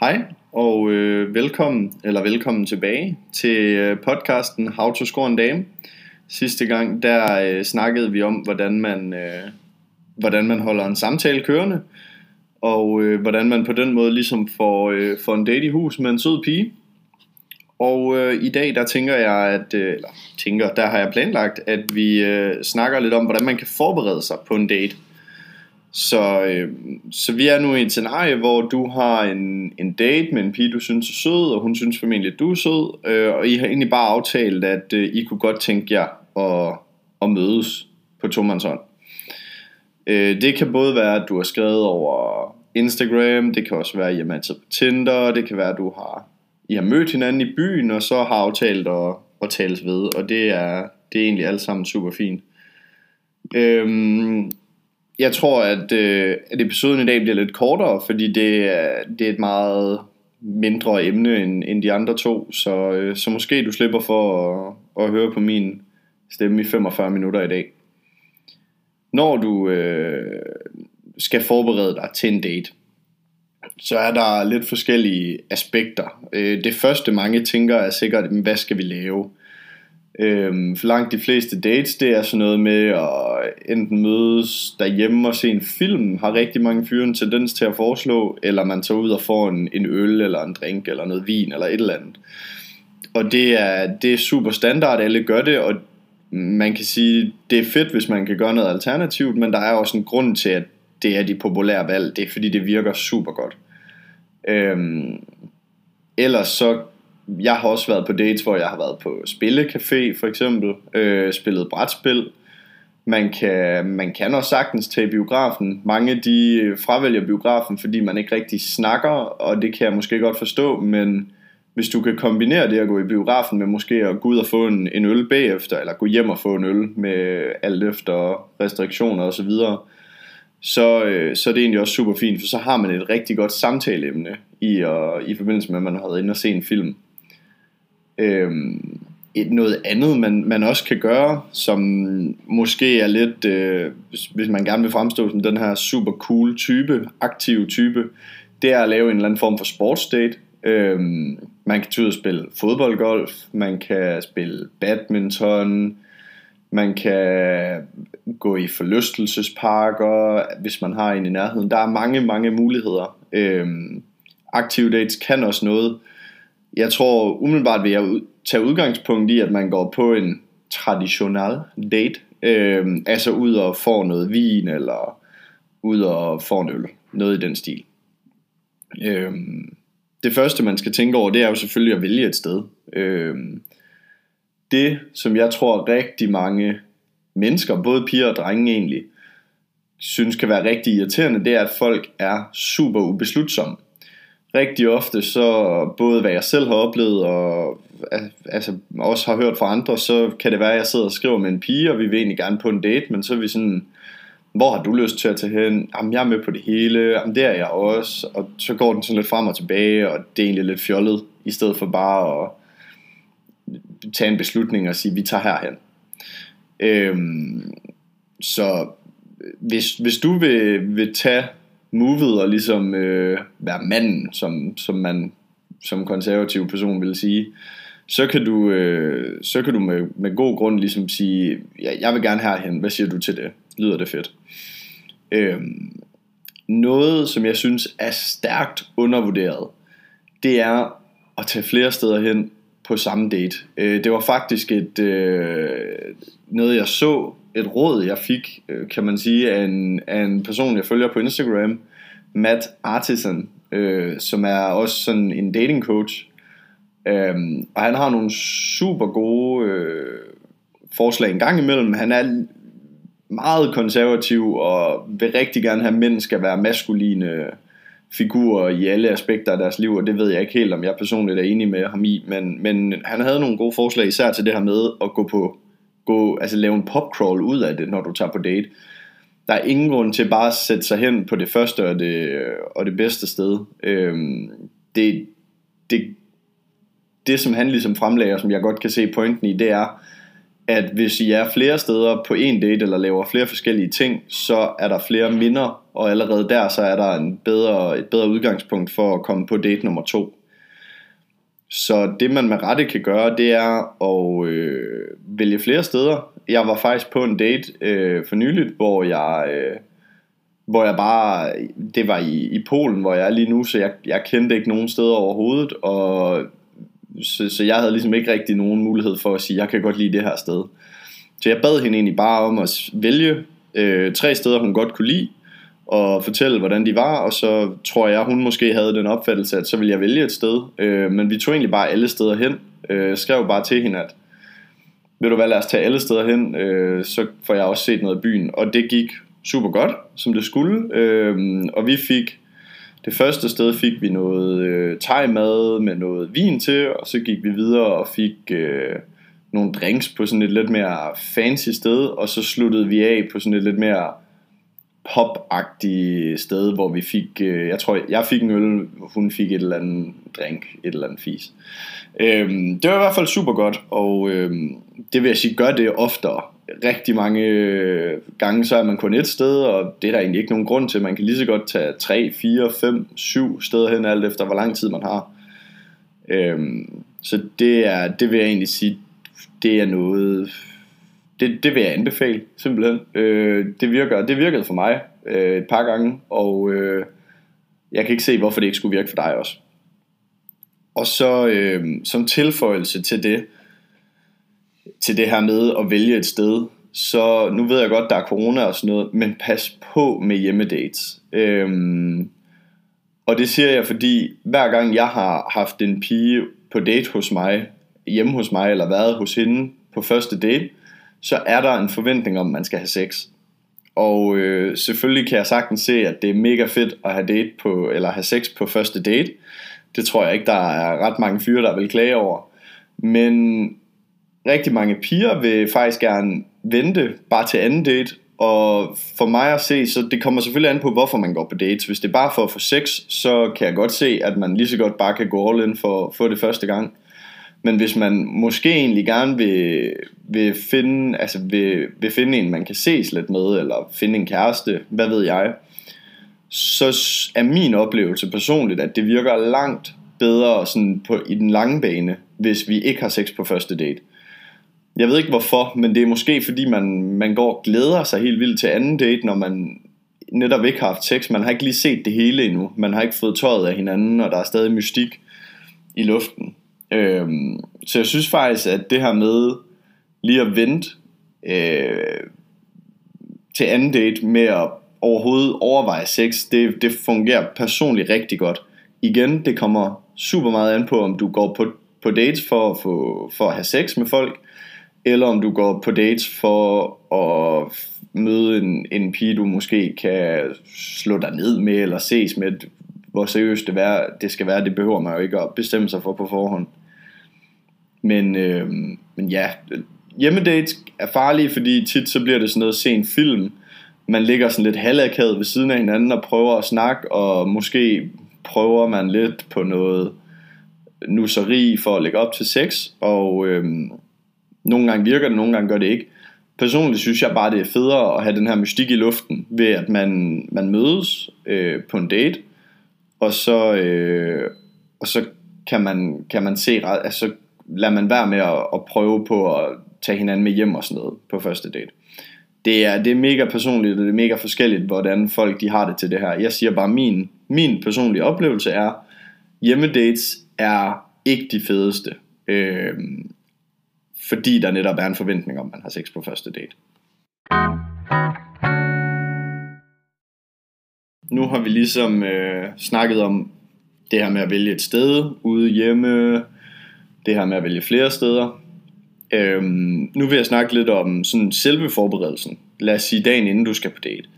Hej og øh, velkommen, eller velkommen tilbage til øh, podcasten How to Score en Dame. Sidste gang der øh, snakkede vi om, hvordan man, øh, hvordan man holder en samtale kørende, og øh, hvordan man på den måde ligesom får, øh, får en date i hus med en sød pige. Og øh, i dag der tænker jeg, at, øh, eller tænker, der har jeg planlagt, at vi øh, snakker lidt om, hvordan man kan forberede sig på en date. Så, øh, så vi er nu i et scenarie, hvor du har en, en date med en pige, du synes er sød, og hun synes formentlig, at du er sød, øh, og I har egentlig bare aftalt, at øh, I kunne godt tænke jer at, at mødes på tomandshånd. Øh, det kan både være, at du har skrevet over Instagram, det kan også være, at I er på Tinder, det kan være, at du har, I har mødt hinanden i byen, og så har aftalt at, at tales ved, og det er, det er egentlig alt sammen super fint. Øhm, jeg tror, at, øh, at episoden i dag bliver lidt kortere, fordi det er, det er et meget mindre emne end, end de andre to, så, øh, så måske du slipper for at, at høre på min stemme i 45 minutter i dag. Når du øh, skal forberede dig til en date, så er der lidt forskellige aspekter. Øh, det første mange tænker er sikkert, hvad skal vi lave? Øhm, for langt de fleste dates, det er sådan noget med at enten mødes derhjemme og se en film, har rigtig mange fyre en tendens til at foreslå, eller man tager ud og får en, en øl eller en drink eller noget vin eller et eller andet. Og det er, det er super standard, alle gør det, og man kan sige, det er fedt, hvis man kan gøre noget alternativt, men der er også en grund til, at det er de populære valg. Det er fordi, det virker super godt. Øhm, ellers så jeg har også været på dates, hvor jeg har været på spillecafé for eksempel, øh, spillet brætspil. Man kan, man kan også sagtens tage biografen. Mange de fravælger biografen, fordi man ikke rigtig snakker, og det kan jeg måske godt forstå, men hvis du kan kombinere det at gå i biografen med måske at gå ud og få en, en øl bagefter, eller gå hjem og få en øl med alt efter restriktioner osv., så, så, øh, så er det egentlig også super fint, for så har man et rigtig godt samtaleemne i, og, i forbindelse med, at man har været inde og se en film. Øh, et, noget andet, man, man også kan gøre, som måske er lidt, øh, hvis, hvis man gerne vil fremstå som den her super cool type, aktiv type, det er at lave en eller anden form for sportsdate. Øh, man kan tyde spille fodboldgolf, man kan spille badminton, man kan gå i forlystelsesparker, hvis man har en i nærheden. Der er mange, mange muligheder. Øhm, aktive dates kan også noget. Jeg tror umiddelbart vil jeg tage udgangspunkt i, at man går på en traditionel date. Øh, altså ud og får noget vin, eller ud og får en øl. Noget i den stil. Øh, det første man skal tænke over, det er jo selvfølgelig at vælge et sted. Øh, det, som jeg tror rigtig mange mennesker, både piger og drenge egentlig, synes kan være rigtig irriterende, det er, at folk er super ubeslutsomme rigtig ofte, så både hvad jeg selv har oplevet, og altså, også har hørt fra andre, så kan det være, at jeg sidder og skriver med en pige, og vi vil egentlig gerne på en date, men så er vi sådan, hvor har du lyst til at tage hen? Jamen, jeg er med på det hele, jamen, det er jeg også, og så går den sådan lidt frem og tilbage, og det er egentlig lidt fjollet, i stedet for bare at tage en beslutning og sige, vi tager herhen. Øhm, så hvis, hvis du vil, vil tage movet og ligesom øh, være manden, som, som man som konservativ person vil sige, så kan du, øh, så kan du med, med god grund ligesom sige, ja, jeg vil gerne herhen, hvad siger du til det? Lyder det fedt? Øh, noget, som jeg synes er stærkt undervurderet, det er at tage flere steder hen på samme date. Øh, det var faktisk et øh, noget, jeg så et råd, jeg fik, øh, kan man sige, af en, af en person, jeg følger på Instagram, Matt Artisan, øh, som er også sådan en dating coach. Um, og han har nogle super gode øh, forslag en gang imellem. Han er meget konservativ og vil rigtig gerne have, at mænd skal være maskuline figurer i alle aspekter af deres liv, og det ved jeg ikke helt, om jeg personligt er enig med ham i, men, men han havde nogle gode forslag, især til det her med at gå på gå, altså lave en popcrawl ud af det, når du tager på date. Der er ingen grund til bare at sætte sig hen på det første og det, og det bedste sted. Øhm, det, det, det, som han ligesom fremlægger, som jeg godt kan se pointen i, det er, at hvis I er flere steder på en date, eller laver flere forskellige ting, så er der flere minder, og allerede der, så er der en bedre, et bedre udgangspunkt for at komme på date nummer to. Så det man med rette kan gøre, det er at øh, vælge flere steder. Jeg var faktisk på en date øh, for nyligt, hvor jeg, øh, hvor jeg bare, det var i, i Polen, hvor jeg er lige nu, så jeg, jeg kendte ikke nogen steder overhovedet, og så, så jeg havde ligesom ikke rigtig nogen mulighed for at sige, jeg kan godt lide det her sted. Så jeg bad hende egentlig bare om at vælge øh, tre steder, hun godt kunne lide, og fortælle, hvordan de var, og så tror jeg, hun måske havde den opfattelse, at så ville jeg vælge et sted. Øh, men vi tog egentlig bare alle steder hen. Øh, skrev bare til hende, at vil du hvad, lad os tage alle steder hen, øh, så får jeg også set noget af byen. Og det gik super godt, som det skulle. Øh, og vi fik, det første sted fik vi noget øh, thai-mad med noget vin til, og så gik vi videre og fik øh, nogle drinks på sådan et lidt mere fancy sted, og så sluttede vi af på sådan et lidt mere pop sted, hvor vi fik, øh, jeg tror, jeg fik en øl, hun fik et eller andet drink, et eller andet fis. Øhm, det var i hvert fald super godt, og øhm, det vil jeg sige, gør det oftere. Rigtig mange øh, gange, så er man kun et sted, og det er der egentlig ikke nogen grund til. Man kan lige så godt tage 3, 4, 5, 7 steder hen, alt efter hvor lang tid man har. Øhm, så det, er, det vil jeg egentlig sige, det er noget, det, det vil jeg anbefale, simpelthen. Øh, det, virker, det virkede for mig øh, et par gange, og øh, jeg kan ikke se, hvorfor det ikke skulle virke for dig også. Og så øh, som tilføjelse til det, til det her med at vælge et sted, så nu ved jeg godt, der er corona og sådan noget, men pas på med hjemmedates. Øhm, og det siger jeg, fordi hver gang jeg har haft en pige på date hos mig, hjemme hos mig, eller været hos hende på første date, så er der en forventning om, at man skal have sex. Og øh, selvfølgelig kan jeg sagtens se, at det er mega fedt at have, date på, eller have sex på første date. Det tror jeg ikke, der er ret mange fyre, der vil klage over. Men rigtig mange piger vil faktisk gerne vente bare til anden date. Og for mig at se, så det kommer selvfølgelig an på, hvorfor man går på dates. Hvis det er bare for at få sex, så kan jeg godt se, at man lige så godt bare kan gå all in for at få det første gang. Men hvis man måske egentlig gerne vil, vil, finde, altså vil, vil finde en, man kan ses lidt med, eller finde en kæreste, hvad ved jeg, så er min oplevelse personligt, at det virker langt bedre sådan på, i den lange bane, hvis vi ikke har sex på første date. Jeg ved ikke hvorfor, men det er måske fordi man, man går og glæder sig helt vildt til anden date, når man netop ikke har haft sex. Man har ikke lige set det hele endnu. Man har ikke fået tøjet af hinanden, og der er stadig mystik i luften. Øhm, så jeg synes faktisk, at det her med lige at vente øh, til anden date med at overhovedet overveje sex, det, det fungerer personligt rigtig godt. Igen, det kommer super meget an på, om du går på, på dates for at, få, for at have sex med folk, eller om du går på dates for at møde en, en pige, du måske kan slå dig ned med, eller ses med, hvor seriøst det, være, det skal være, det behøver man jo ikke at bestemme sig for på forhånd. Men, øh, men ja, hjemmedates er farlige, fordi tit så bliver det sådan noget at se en film. Man ligger sådan lidt halvakavet ved siden af hinanden og prøver at snakke, og måske prøver man lidt på noget nusseri for at lægge op til sex, og øh, nogle gange virker det, nogle gange gør det ikke. Personligt synes jeg bare, det er federe at have den her mystik i luften, ved at man, man mødes øh, på en date, og så, øh, og så kan man, kan man se, altså lader man være med at, at prøve på at tage hinanden med hjem og sådan noget på første date. Det er, det er mega personligt, og det er mega forskelligt, hvordan folk de har det til det her. Jeg siger bare, min, min personlige oplevelse er, hjemmedates er ikke de fedeste. Øh, fordi der netop er en forventning om, at man har sex på første date. Nu har vi ligesom øh, snakket om det her med at vælge et sted ude hjemme, det her med at vælge flere steder. Øhm, nu vil jeg snakke lidt om sådan selve forberedelsen. Lad os sige dagen inden du skal på date.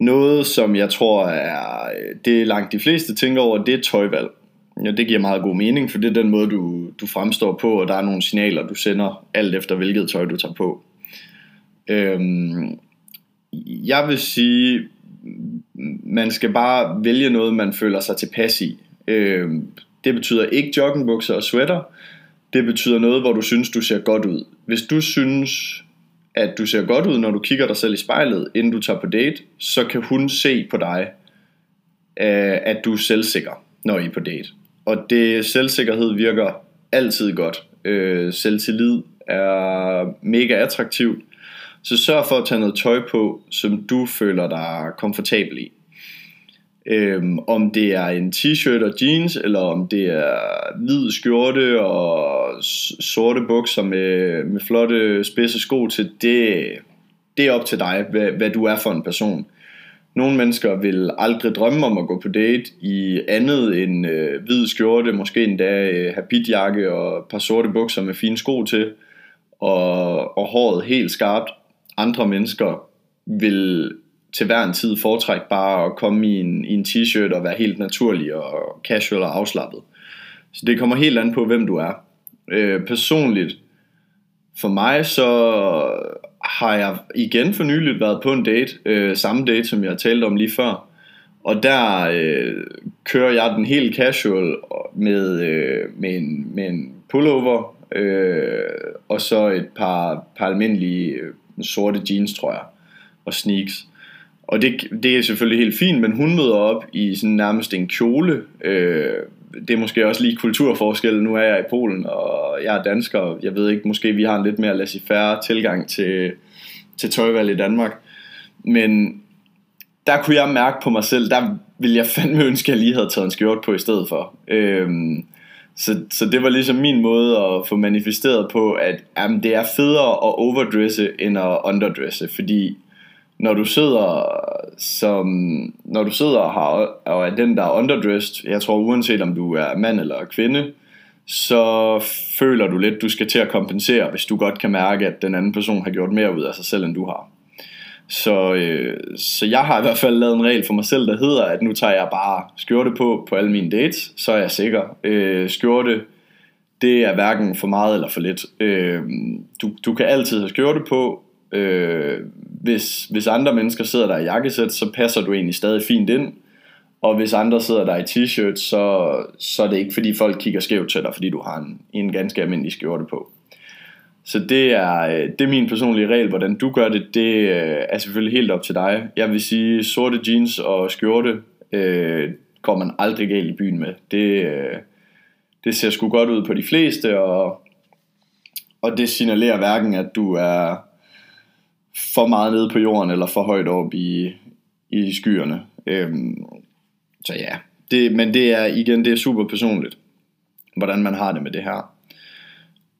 Noget som jeg tror er øh, det langt de fleste tænker over, det er tøjvalg. Ja, det giver meget god mening, for det er den måde, du, du fremstår på, og der er nogle signaler, du sender, alt efter hvilket tøj, du tager på. Øhm, jeg vil sige, man skal bare vælge noget, man føler sig tilpas i. Øhm, det betyder ikke joggingbukser og sweater, det betyder noget, hvor du synes, du ser godt ud. Hvis du synes, at du ser godt ud, når du kigger dig selv i spejlet, inden du tager på date, så kan hun se på dig, øh, at du er selvsikker, når I er på date. Og det selvsikkerhed virker altid godt. Øh, selvtillid er mega attraktivt. Så sørg for at tage noget tøj på, som du føler dig komfortabel i. Øhm, om det er en t-shirt og jeans, eller om det er hvid skjorte og sorte bukser med, med flotte spidse sko til, det, det er op til dig, hvad, hvad du er for en person. Nogle mennesker vil aldrig drømme om at gå på date i andet end øh, hvid skjorte, måske endda øh, habitjakke og et par sorte bukser med fine sko til, og, og håret helt skarpt. Andre mennesker vil til hver en tid foretrække bare at komme i en, i en t-shirt og være helt naturlig og casual og afslappet. Så det kommer helt an på, hvem du er. Øh, personligt, for mig så har jeg igen for nylig været på en date, øh, samme date som jeg talte om lige før. Og der øh, kører jeg den helt casual med, øh, med, en, med en pullover øh, og så et par, par almindelige øh, sorte jeans, tror jeg, og sneaks. Og det, det er selvfølgelig helt fint, men hun møder op i sådan nærmest en kjole. Øh, det er måske også lige kulturforskel. Nu er jeg i Polen, og jeg er dansker. Jeg ved ikke, måske vi har en lidt mere laissez-faire tilgang til, til tøjvalg i Danmark. Men der kunne jeg mærke på mig selv, der ville jeg fandme ønske, at jeg lige havde taget en skjort på i stedet for. Øhm, så, så det var ligesom min måde at få manifesteret på, at jamen, det er federe at overdresse end at underdresse, fordi når du sidder som når du sidder og, har, og er den der er underdressed, jeg tror uanset om du er mand eller kvinde, så føler du lidt, du skal til at kompensere, hvis du godt kan mærke, at den anden person har gjort mere ud af sig selv, end du har. Så, øh, så jeg har i hvert fald lavet en regel for mig selv, der hedder, at nu tager jeg bare skjorte på på alle mine dates, så er jeg sikker. Øh, skjorte, det er hverken for meget eller for lidt. Øh, du, du kan altid have skjorte på, Øh, hvis, hvis andre mennesker sidder der i jakkesæt, så passer du egentlig stadig fint ind. Og hvis andre sidder der i t-shirt, så, så er det ikke fordi folk kigger skævt til dig, fordi du har en, en ganske almindelig skjorte på. Så det er, øh, det er min personlige regel. Hvordan du gør det, det øh, er selvfølgelig helt op til dig. Jeg vil sige, sorte jeans og skjorte øh, går man aldrig galt i byen med. Det, øh, det ser sgu godt ud på de fleste, og, og det signalerer hverken, at du er for meget nede på jorden, eller for højt op i, i skyerne. Øhm, så ja, det, men det er igen, det er super personligt, hvordan man har det med det her.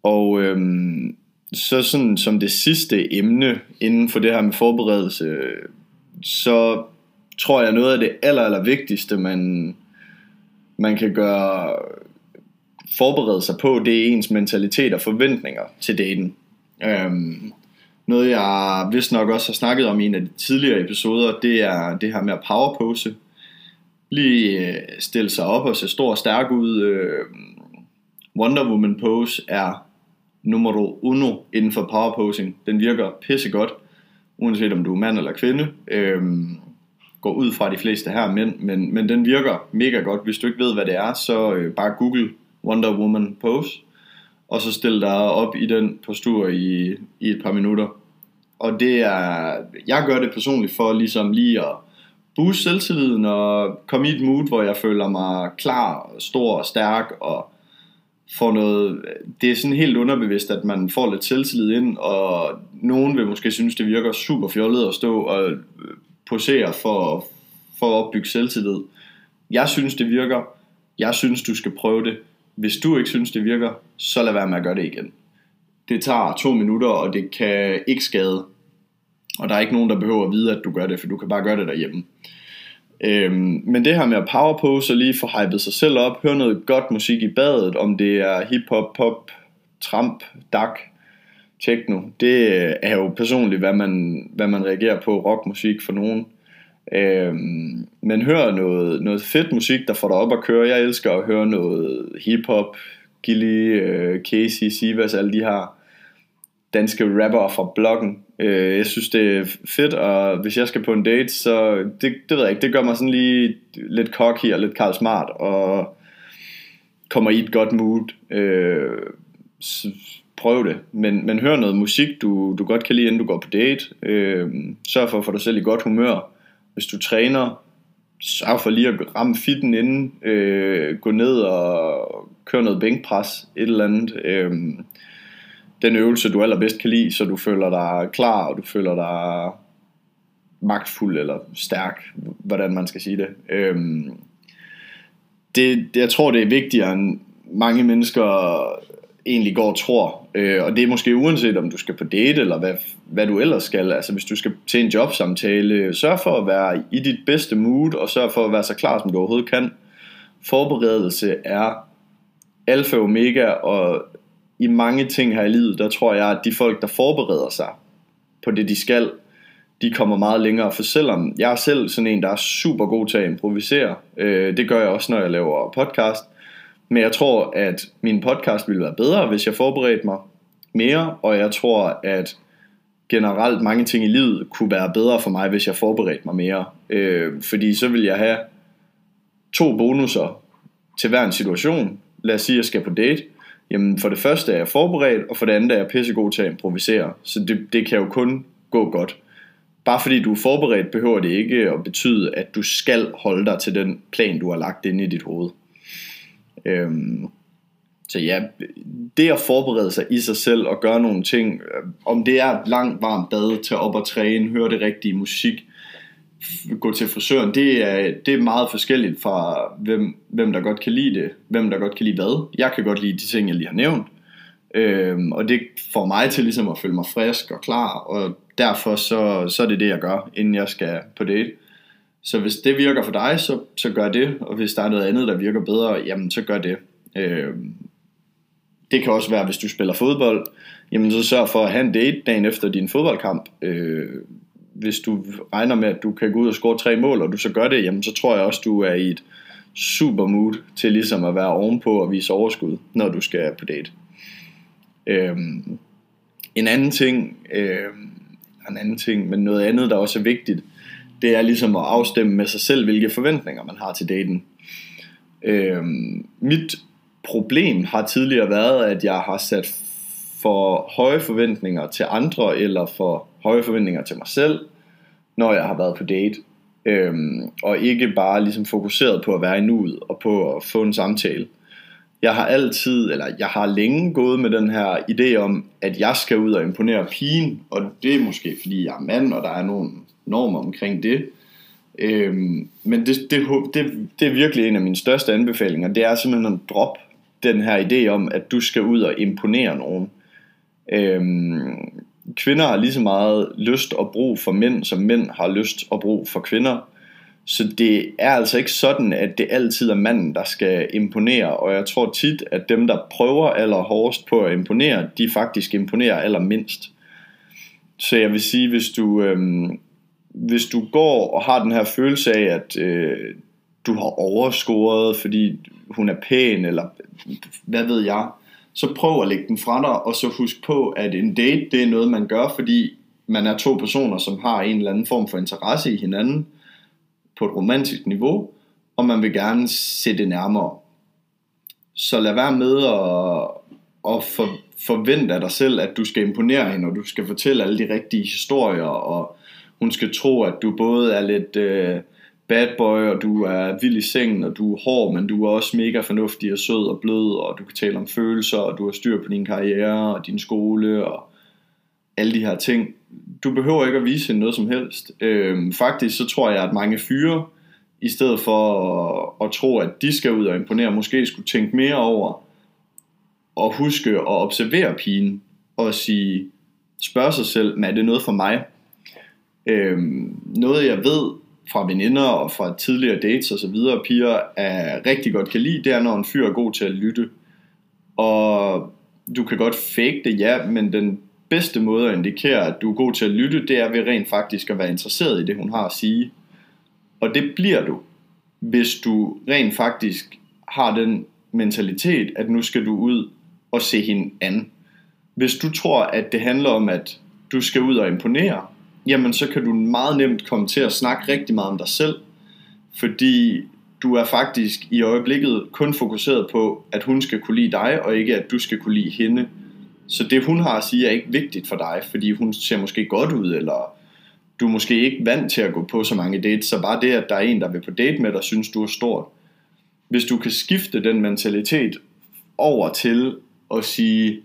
Og øhm, så sådan som det sidste emne inden for det her med forberedelse, så tror jeg noget af det aller, aller vigtigste, man, man kan gøre forberede sig på, det er ens mentalitet og forventninger til daten. Øhm, noget jeg vist nok også har snakket om i en af de tidligere episoder, det er det her med at powerpose. Lige øh, stille sig op og se stor og stærk ud. Øh, Wonder Woman pose er nummer uno inden for powerposing. Den virker pisse godt, uanset om du er mand eller kvinde. Øhm, går ud fra de fleste her mænd, men, men den virker mega godt. Hvis du ikke ved, hvad det er, så øh, bare google Wonder Woman pose og så stille dig op i den postur i, i et par minutter. Og det er, jeg gør det personligt for ligesom lige at booste selvtilliden og komme i et mood, hvor jeg føler mig klar, stor og stærk og får noget, det er sådan helt underbevidst, at man får lidt selvtillid ind, og nogen vil måske synes, det virker super fjollet at stå og posere for, for at opbygge selvtillid. Jeg synes, det virker. Jeg synes, du skal prøve det. Hvis du ikke synes, det virker, så lad være med at gøre det igen. Det tager to minutter, og det kan ikke skade. Og der er ikke nogen, der behøver at vide, at du gør det, for du kan bare gøre det derhjemme. Øhm, men det her med at powerpose og lige få hypet sig selv op, høre noget godt musik i badet, om det er hip-hop, pop, tramp, dak, techno, det er jo personligt, hvad man, hvad man reagerer på rockmusik for nogen. Øhm, men hør noget, noget fedt musik, der får dig op at køre. Jeg elsker at høre noget hiphop, Gilly, øh, Casey, Sivas, alle de her danske rapper fra bloggen. Øh, jeg synes det er fedt, og hvis jeg skal på en date, så det, det ved jeg ikke, det gør mig sådan lige lidt cocky og lidt Karl Smart, og kommer i et godt mood. Øh, prøv det. Men, men hør noget musik, du, du godt kan lide, inden du går på date. Øh, sørg for at få dig selv i godt humør. Hvis du træner, sørg for lige at ramme fitten inden. Øh, gå ned og køre noget bænkpres, et eller andet. Øh, den øvelse, du allerbedst kan lide, så du føler dig klar, og du føler dig magtfuld eller stærk, hvordan man skal sige det. Øh, det, det. Jeg tror, det er vigtigere end mange mennesker egentlig går og tror. Øh, og det er måske uanset om du skal på date eller hvad, hvad du ellers skal. Altså hvis du skal til en jobsamtale, sørg for at være i dit bedste mood og sørg for at være så klar som du overhovedet kan. Forberedelse er alfa og omega og i mange ting her i livet, der tror jeg, at de folk, der forbereder sig på det, de skal, de kommer meget længere. For selvom jeg er selv sådan en, der er super god til at improvisere, øh, det gør jeg også, når jeg laver podcast, men jeg tror, at min podcast ville være bedre, hvis jeg forberedte mig mere, og jeg tror, at generelt mange ting i livet kunne være bedre for mig, hvis jeg forberedte mig mere. Øh, fordi så vil jeg have to bonusser til hver en situation. Lad os sige, at jeg skal på date. Jamen for det første er jeg forberedt, og for det andet er jeg pissegod til at improvisere. Så det, det kan jo kun gå godt. Bare fordi du er forberedt, behøver det ikke at betyde, at du skal holde dig til den plan, du har lagt inde i dit hoved. Øhm, så ja, det at forberede sig i sig selv og gøre nogle ting, øh, om det er et langt varmt bad, tage op og træne, høre det rigtige musik, gå til frisøren, det er, det er meget forskelligt fra, hvem, hvem der godt kan lide det, hvem der godt kan lide hvad. Jeg kan godt lide de ting, jeg lige har nævnt, øhm, og det får mig til ligesom at føle mig frisk og klar, og derfor så, så er det det, jeg gør, inden jeg skal på date. Så hvis det virker for dig, så, så gør det, og hvis der er noget andet, der virker bedre, jamen så gør det. Øh, det kan også være, hvis du spiller fodbold, jamen så sørg for at have en date dagen efter din fodboldkamp. Øh, hvis du regner med, at du kan gå ud og score tre mål, og du så gør det, jamen så tror jeg også, du er i et super mood til ligesom at være ovenpå og vise overskud, når du skal på date. Øh, en anden ting, øh, en anden ting, men noget andet, der også er vigtigt, det er ligesom at afstemme med sig selv, hvilke forventninger man har til daten. Øhm, mit problem har tidligere været, at jeg har sat for høje forventninger til andre, eller for høje forventninger til mig selv, når jeg har været på date. Øhm, og ikke bare ligesom fokuseret på at være i nuet, og på at få en samtale. Jeg har altid, eller jeg har længe gået med den her idé om, at jeg skal ud og imponere pigen, og det er måske fordi jeg er mand, og der er nogle normer omkring det. Øhm, men det, det, det, det er virkelig en af mine største anbefalinger. Det er simpelthen at droppe den her idé om, at du skal ud og imponere nogen. Øhm, kvinder har lige så meget lyst og brug for mænd, som mænd har lyst og brug for kvinder. Så det er altså ikke sådan, at det altid er manden, der skal imponere. Og jeg tror tit, at dem, der prøver allerhårdest på at imponere, de faktisk imponerer allermindst. Så jeg vil sige, hvis du, øhm, hvis du går og har den her følelse af, at øh, du har overscoret, fordi hun er pæn, eller hvad ved jeg, så prøv at lægge den fra dig, og så husk på, at en date, det er noget, man gør, fordi man er to personer, som har en eller anden form for interesse i hinanden, på et romantisk niveau, og man vil gerne se det nærmere. Så lad være med at, at for, forvente af dig selv, at du skal imponere hende, og du skal fortælle alle de rigtige historier, og hun skal tro, at du både er lidt øh, bad boy, og du er vild i sengen, og du er hård, men du er også mega fornuftig og sød og blød, og du kan tale om følelser, og du har styr på din karriere og din skole, og alle de her ting. Du behøver ikke at vise hende noget som helst. Øh, faktisk så tror jeg, at mange fyre, i stedet for at, at tro, at de skal ud og imponere, måske skulle tænke mere over, og huske at observere pigen, og sige, spørge sig selv, men er det noget for mig? Øhm, noget jeg ved fra veninder og fra tidligere dates og så videre, piger er rigtig godt kan lide, det er når en fyr er god til at lytte. Og du kan godt fake det, ja, men den bedste måde at indikere, at du er god til at lytte, det er ved rent faktisk at være interesseret i det, hun har at sige. Og det bliver du, hvis du rent faktisk har den mentalitet, at nu skal du ud og se hende an. Hvis du tror, at det handler om, at du skal ud og imponere, jamen så kan du meget nemt komme til at snakke rigtig meget om dig selv, fordi du er faktisk i øjeblikket kun fokuseret på, at hun skal kunne lide dig, og ikke at du skal kunne lide hende. Så det hun har at sige er ikke vigtigt for dig, fordi hun ser måske godt ud, eller du er måske ikke vant til at gå på så mange dates, så bare det, at der er en, der vil på date med dig, synes du er stort. Hvis du kan skifte den mentalitet over til at sige,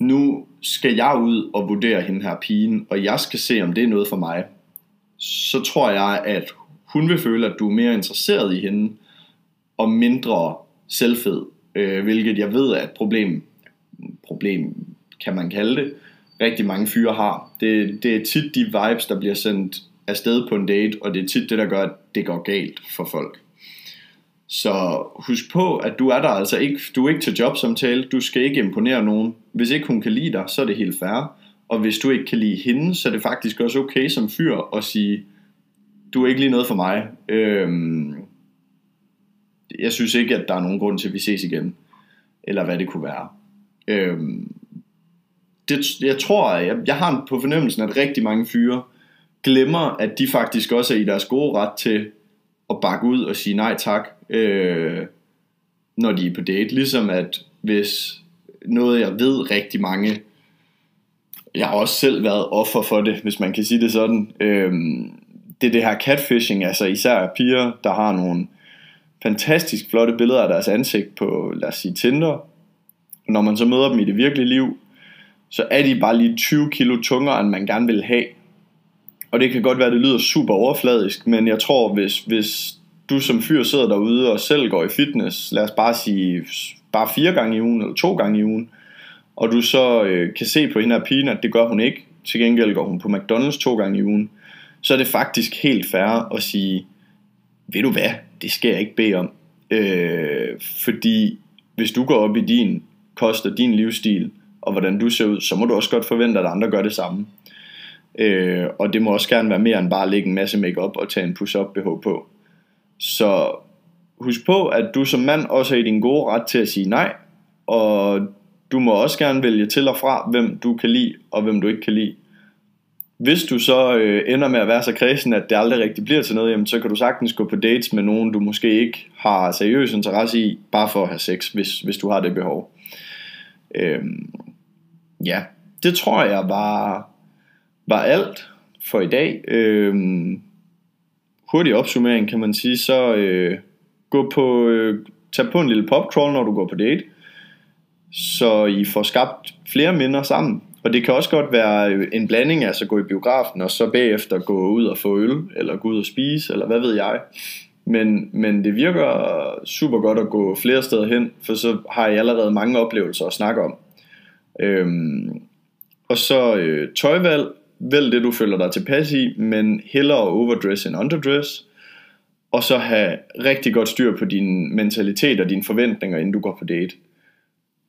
nu skal jeg ud og vurdere hende her pigen, og jeg skal se, om det er noget for mig, så tror jeg, at hun vil føle, at du er mere interesseret i hende, og mindre selvfed, øh, hvilket jeg ved er et problem, problem kan man kalde det, rigtig mange fyre har. Det, det er tit de vibes, der bliver sendt afsted på en date, og det er tit det, der gør, at det går galt for folk. Så husk på, at du er der altså ikke, du er ikke til jobsamtale, du skal ikke imponere nogen. Hvis ikke hun kan lide dig, så er det helt fair. Og hvis du ikke kan lide hende, så er det faktisk også okay som fyr at sige, du er ikke lige noget for mig. Øhm, jeg synes ikke, at der er nogen grund til, at vi ses igen. Eller hvad det kunne være. Øhm, det, jeg tror, jeg, jeg har på fornemmelsen, at rigtig mange fyre glemmer, at de faktisk også er i deres gode ret til at bakke ud og sige nej tak, øh, når de er på date. Ligesom at hvis noget, jeg ved rigtig mange, jeg har også selv været offer for det, hvis man kan sige det sådan, øh, det er det her catfishing, altså især piger, der har nogle fantastisk flotte billeder af deres ansigt på, lad os sige, Tinder. Når man så møder dem i det virkelige liv, så er de bare lige 20 kilo tungere, end man gerne vil have. Og det kan godt være, at det lyder super overfladisk, men jeg tror, hvis, hvis du som fyr sidder derude og selv går i fitness, lad os bare sige bare fire gange i ugen eller to gange i ugen, og du så øh, kan se på hende her pigen, at det gør hun ikke, til gengæld går hun på McDonald's to gange i ugen, så er det faktisk helt fair at sige, ved du hvad, det skal jeg ikke bede om. Øh, fordi hvis du går op i din kost og din livsstil, og hvordan du ser ud, så må du også godt forvente, at andre gør det samme. Øh, og det må også gerne være mere end bare at lægge en masse makeup og tage en push-up BH på. Så husk på, at du som mand også er i din gode ret til at sige nej, og du må også gerne vælge til og fra, hvem du kan lide, og hvem du ikke kan lide. Hvis du så øh, ender med at være så kredsen, at det aldrig rigtig bliver til noget, jamen, så kan du sagtens gå på dates med nogen, du måske ikke har seriøs interesse i, bare for at have sex, hvis, hvis du har det behov. Øhm, ja, det tror jeg var, var alt for i dag. Øhm, hurtig opsummering kan man sige, så øh, gå på, øh, tag på en lille popcrawl, når du går på date, så I får skabt flere minder sammen. Og det kan også godt være øh, en blanding, altså gå i biografen, og så bagefter gå ud og få øl, eller gå ud og spise, eller hvad ved jeg. Men, men det virker super godt at gå flere steder hen, for så har I allerede mange oplevelser at snakke om. Øhm, og så øh, tøjvalg, vælg det du føler dig tilpas i, men hellere overdress end underdress. Og så have rigtig godt styr på din mentalitet og dine forventninger, inden du går på date.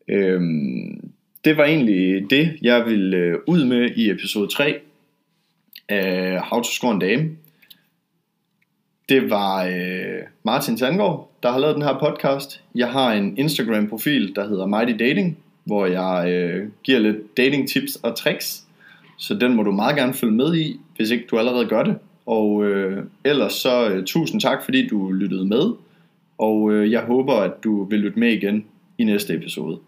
Øhm, det var egentlig det, jeg ville øh, ud med i episode 3 af How to Score en Dame. Det var øh, Martin Sandgaard, der har lavet den her podcast. Jeg har en Instagram-profil, der hedder Mighty Dating, hvor jeg øh, giver lidt dating tips og tricks. Så den må du meget gerne følge med i, hvis ikke du allerede gør det. Og øh, ellers så øh, tusind tak, fordi du lyttede med. Og øh, jeg håber, at du vil lytte med igen i næste episode.